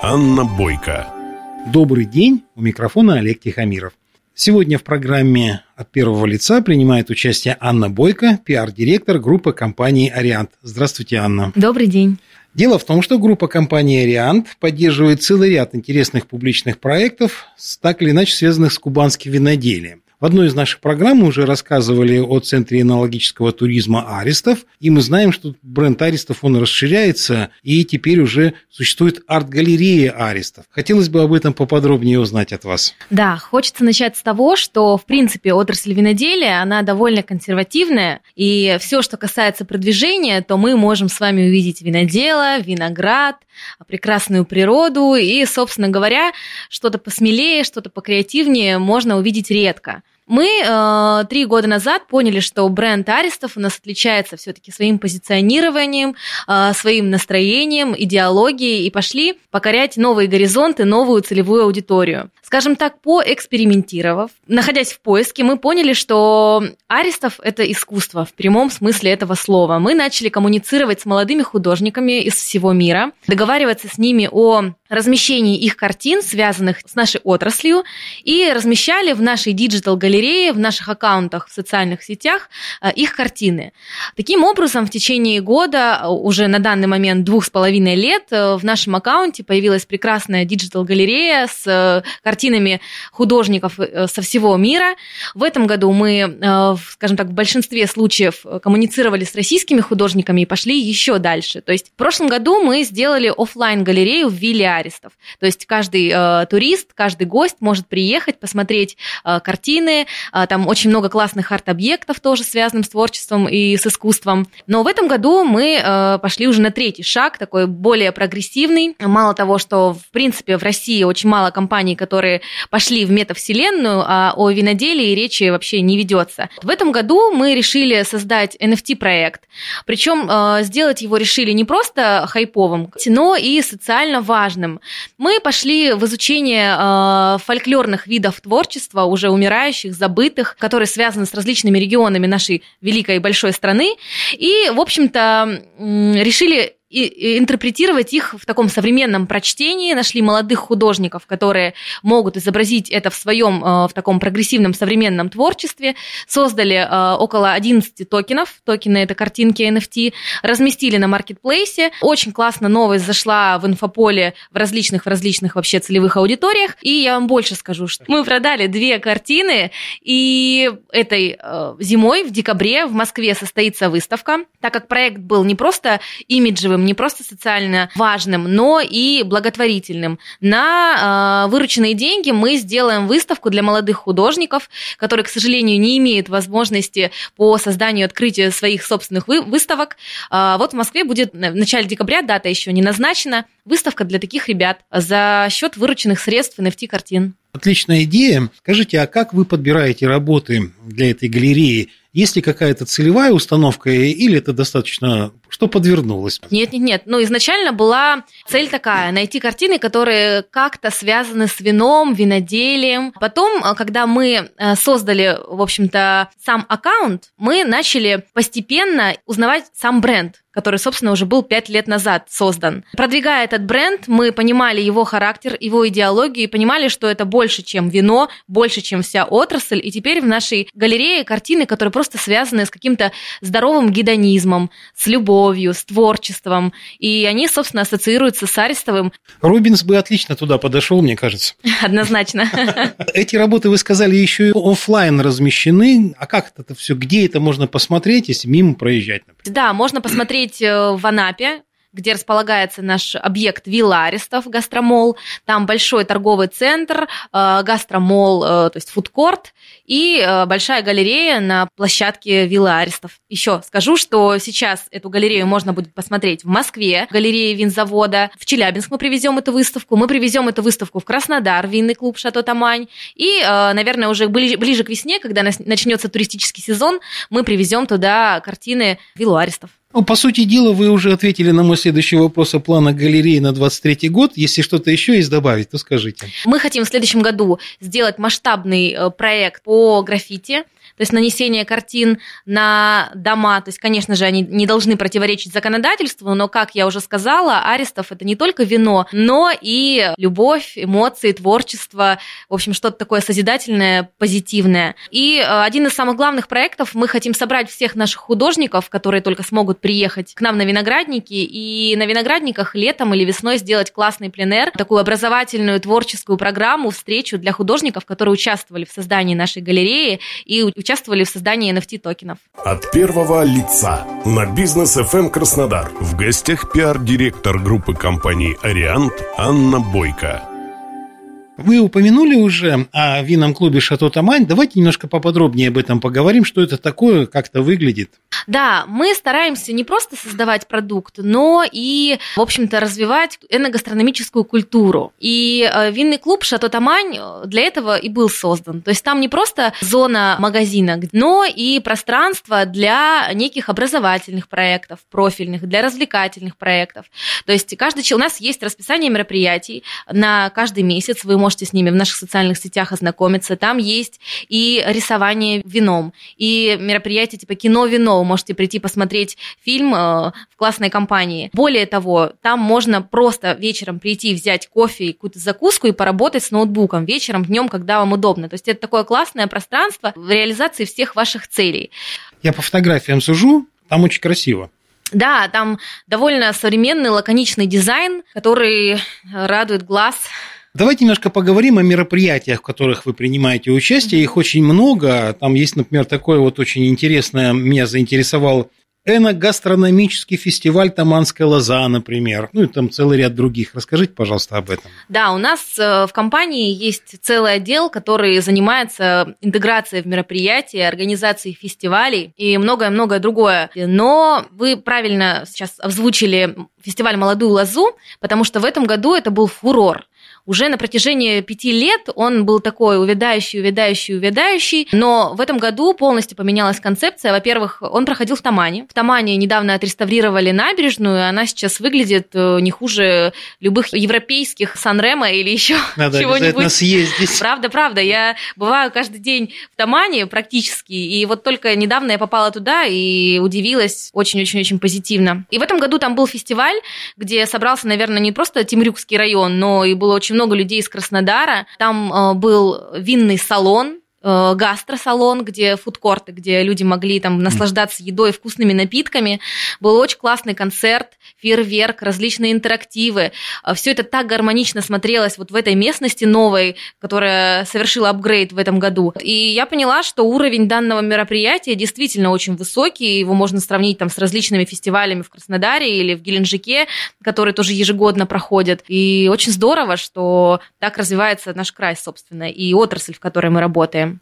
Анна Бойко. Добрый день, у микрофона Олег Тихомиров. Сегодня в программе «От первого лица» принимает участие Анна Бойко, пиар-директор группы компании «Ариант». Здравствуйте, Анна. Добрый день. Дело в том, что группа компании «Ариант» поддерживает целый ряд интересных публичных проектов, так или иначе связанных с кубанским виноделием. В одной из наших программ мы уже рассказывали о Центре энологического туризма «Аристов», и мы знаем, что бренд «Аристов» он расширяется, и теперь уже существует арт-галерея «Аристов». Хотелось бы об этом поподробнее узнать от вас. Да, хочется начать с того, что, в принципе, отрасль виноделия, она довольно консервативная, и все, что касается продвижения, то мы можем с вами увидеть винодела, виноград, прекрасную природу, и, собственно говоря, что-то посмелее, что-то покреативнее можно увидеть редко. Мы э, три года назад поняли, что бренд Аристов у нас отличается все-таки своим позиционированием, э, своим настроением, идеологией и пошли покорять новые горизонты, новую целевую аудиторию. Скажем так, поэкспериментировав, находясь в поиске, мы поняли, что Аристов – это искусство в прямом смысле этого слова. Мы начали коммуницировать с молодыми художниками из всего мира, договариваться с ними о размещении их картин, связанных с нашей отраслью, и размещали в нашей digital-галерее, в наших аккаунтах в социальных сетях э, их картины. Таким образом, в течение года, э, уже на данный момент двух с половиной лет, э, в нашем аккаунте появилась прекрасная digital-галерея с картинами художников со всего мира. В этом году мы, скажем так, в большинстве случаев коммуницировали с российскими художниками и пошли еще дальше. То есть в прошлом году мы сделали офлайн галерею в Вилле аристов. То есть каждый э, турист, каждый гость может приехать, посмотреть э, картины. Э, там очень много классных арт-объектов тоже связанных с творчеством и с искусством. Но в этом году мы э, пошли уже на третий шаг, такой более прогрессивный. Мало того, что в принципе в России очень мало компаний, которые пошли в метавселенную, а о виноделии речи вообще не ведется. В этом году мы решили создать NFT-проект. Причем э, сделать его решили не просто хайповым, но и социально важным важным. Мы пошли в изучение э, фольклорных видов творчества, уже умирающих, забытых, которые связаны с различными регионами нашей великой и большой страны. И, в общем-то, решили и интерпретировать их в таком современном прочтении. Нашли молодых художников, которые могут изобразить это в своем, э, в таком прогрессивном современном творчестве. Создали э, около 11 токенов. Токены – это картинки NFT. Разместили на маркетплейсе. Очень классно новость зашла в инфополе в различных, в различных вообще целевых аудиториях. И я вам больше скажу, что мы продали две картины. И этой э, зимой, в декабре, в Москве состоится выставка. Так как проект был не просто имиджевым, не просто социально важным, но и благотворительным. На э, вырученные деньги мы сделаем выставку для молодых художников, которые, к сожалению, не имеют возможности по созданию открытию своих собственных вы, выставок. Э, вот в Москве будет в начале декабря, дата еще не назначена, выставка для таких ребят за счет вырученных средств NFT-картин. Отличная идея. Скажите, а как вы подбираете работы для этой галереи? Есть ли какая-то целевая установка или это достаточно, что подвернулось? Нет, нет, нет. Ну, изначально была цель такая, найти картины, которые как-то связаны с вином, виноделием. Потом, э, когда мы э, создали, в общем-то, сам аккаунт, мы начали постепенно узнавать сам бренд который, собственно, уже был пять лет назад создан. Продвигая этот бренд, мы понимали его характер, его идеологию и понимали, что это больше, чем вино, больше, чем вся отрасль. И теперь в нашей галерее картины, которые просто связаны с каким-то здоровым гедонизмом, с любовью, с творчеством. И они, собственно, ассоциируются с Арестовым. Рубинс бы отлично туда подошел, мне кажется. Однозначно. Эти работы, вы сказали, еще и офлайн размещены. А как это все? Где это можно посмотреть, если мимо проезжать? Например? Да, можно посмотреть посмотреть э, в Анапе, где располагается наш объект Вилла Аристов, гастромол. Там большой торговый центр, э, гастромол, э, то есть фудкорт, и большая галерея на площадке Вилла Аристов. Еще скажу, что сейчас эту галерею можно будет посмотреть в Москве, в галерее винзавода, в Челябинск мы привезем эту выставку, мы привезем эту выставку в Краснодар, винный клуб Шато Тамань, и, наверное, уже ближе к весне, когда начнется туристический сезон, мы привезем туда картины Виллу Аристов. Ну, по сути дела, вы уже ответили на мой следующий вопрос о планах галереи на 23 год. Если что-то еще есть добавить, то скажите. Мы хотим в следующем году сделать масштабный э, проект по граффити то есть нанесение картин на дома, то есть, конечно же, они не должны противоречить законодательству, но, как я уже сказала, Арестов – это не только вино, но и любовь, эмоции, творчество, в общем, что-то такое созидательное, позитивное. И э, один из самых главных проектов – мы хотим собрать всех наших художников, которые только смогут приехать к нам на виноградники, и на виноградниках летом или весной сделать классный пленер, такую образовательную творческую программу, встречу для художников, которые участвовали в создании нашей галереи и участвовали в создании NFT-токенов. От первого лица на бизнес FM Краснодар. В гостях пиар-директор группы компаний «Ариант» Анна Бойко. Вы упомянули уже о винном клубе «Шато Тамань». Давайте немножко поподробнее об этом поговорим, что это такое, как это выглядит. Да, мы стараемся не просто создавать продукт, но и, в общем-то, развивать эногастрономическую культуру. И э, винный клуб «Шато Тамань» для этого и был создан. То есть там не просто зона магазина, но и пространство для неких образовательных проектов, профильных, для развлекательных проектов. То есть каждый у нас есть расписание мероприятий на каждый месяц. Вы можете можете с ними в наших социальных сетях ознакомиться. Там есть и рисование вином, и мероприятия типа кино-вино. Вы можете прийти посмотреть фильм э, в классной компании. Более того, там можно просто вечером прийти, взять кофе и какую-то закуску и поработать с ноутбуком вечером, днем, когда вам удобно. То есть это такое классное пространство в реализации всех ваших целей. Я по фотографиям сужу, там очень красиво. Да, там довольно современный, лаконичный дизайн, который радует глаз. Давайте немножко поговорим о мероприятиях, в которых вы принимаете участие. Их очень много. Там есть, например, такое вот очень интересное, меня заинтересовал Эногастрономический фестиваль Таманская лоза, например. Ну и там целый ряд других. Расскажите, пожалуйста, об этом. Да, у нас э, в компании есть целый отдел, который занимается интеграцией в мероприятия, организацией фестивалей и многое-многое другое. Но вы правильно сейчас озвучили фестиваль «Молодую лозу», потому что в этом году это был фурор уже на протяжении пяти лет он был такой увядающий, увядающий, увядающий, но в этом году полностью поменялась концепция. Во-первых, он проходил в Тамане. В Тамане недавно отреставрировали набережную, и она сейчас выглядит э, не хуже любых европейских Санрема или еще Надо чего-нибудь. съездить. Правда, правда. Я бываю каждый день в Тамане практически, и вот только недавно я попала туда и удивилась очень-очень-очень позитивно. И в этом году там был фестиваль, где собрался, наверное, не просто Темрюкский район, но и было очень много людей из Краснодара. Там э, был винный салон, гастросалон, где фудкорты, где люди могли там наслаждаться едой, вкусными напитками. Был очень классный концерт, фейерверк, различные интерактивы. Э, Все это так гармонично смотрелось вот в этой местности новой, которая совершила апгрейд в этом году. И я поняла, что уровень данного мероприятия действительно очень высокий. Его можно сравнить там с различными фестивалями в Краснодаре или в Геленджике, которые тоже ежегодно проходят. И очень здорово, что так развивается наш край, собственно, и отрасль, в которой мы работаем.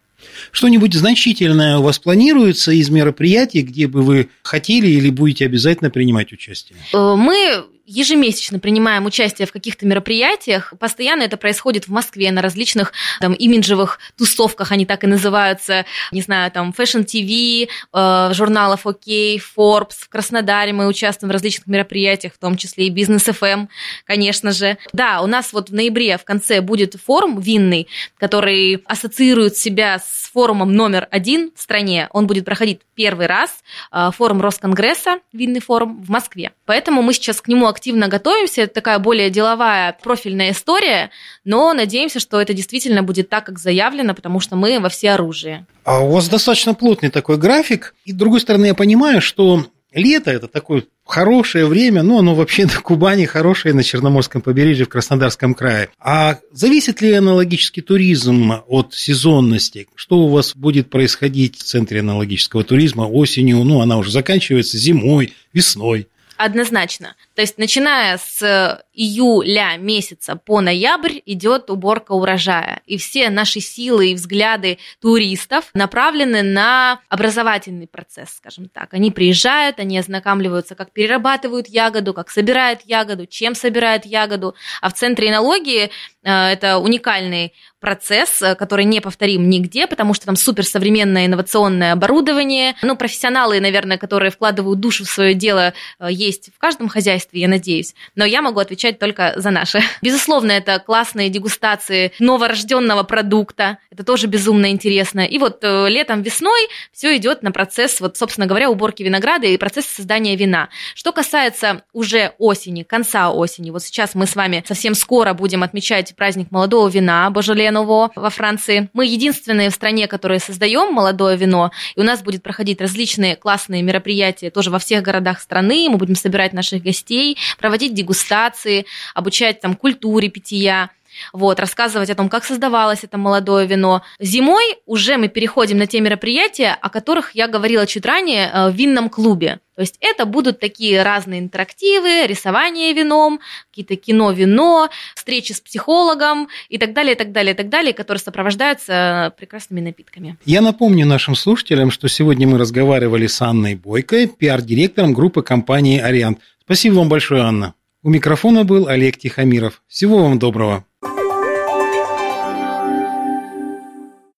Что-нибудь значительное у вас планируется из мероприятий, где бы вы хотели или будете обязательно принимать участие? Э, мы ежемесячно принимаем участие в каких-то мероприятиях. Постоянно это происходит в Москве на различных там имиджевых тусовках, они так и называются. Не знаю, там Fashion TV, э, журналов OK, Forbes. В Краснодаре мы участвуем в различных мероприятиях, в том числе и Бизнес FM, конечно же. Да, у нас вот в ноябре в конце будет форум винный, который ассоциирует себя с форумом номер один в стране. Он будет проходить первый раз. Э, форум Росконгресса, винный форум в Москве. Поэтому мы сейчас к нему активно готовимся. Это такая более деловая, профильная история, но надеемся, что это действительно будет так, как заявлено, потому что мы во все оружие. А у вас достаточно плотный такой график. И, с другой стороны, я понимаю, что лето – это такое хорошее время, но оно вообще на Кубани хорошее, на Черноморском побережье, в Краснодарском крае. А зависит ли аналогический туризм от сезонности? Что у вас будет происходить в центре аналогического туризма осенью? Ну, она уже заканчивается зимой, весной. Однозначно. То есть, начиная с июля месяца по ноябрь идет уборка урожая. И все наши силы и взгляды туристов направлены на образовательный процесс, скажем так. Они приезжают, они ознакомливаются, как перерабатывают ягоду, как собирают ягоду, чем собирают ягоду. А в центре энологии э, это уникальный процесс, э, который не повторим нигде, потому что там суперсовременное инновационное оборудование. Ну, профессионалы, наверное, которые вкладывают душу в свое дело, э, есть в каждом хозяйстве, я надеюсь. Но я могу отвечать только за наше. Безусловно, это классные дегустации новорожденного продукта. Это тоже безумно интересно. И вот э, летом, весной все идет на процесс, вот, собственно говоря, уборки винограда и процесс создания вина. Что касается уже осени, конца осени, вот сейчас мы с вами совсем скоро будем отмечать праздник молодого вина, Божоле Ново во Франции. Мы единственные в стране, которые создаем молодое вино, и у нас будет проходить различные классные мероприятия тоже во всех городах страны. Мы будем собирать наших гостей, проводить дегустации, обучать там культуре питья вот, рассказывать о том, как создавалось это молодое вино. Зимой уже мы переходим на те мероприятия, о которых я говорила чуть ранее э, в винном клубе. То есть это будут такие разные интерактивы, рисование вином, какие-то кино-вино, встречи с психологом и так далее, и так далее, и так далее, которые сопровождаются прекрасными напитками. Я напомню нашим слушателям, что сегодня мы разговаривали с Анной Бойко, пиар-директором группы компании «Ариант». Спасибо вам большое, Анна. У микрофона был Олег Тихомиров. Всего вам доброго.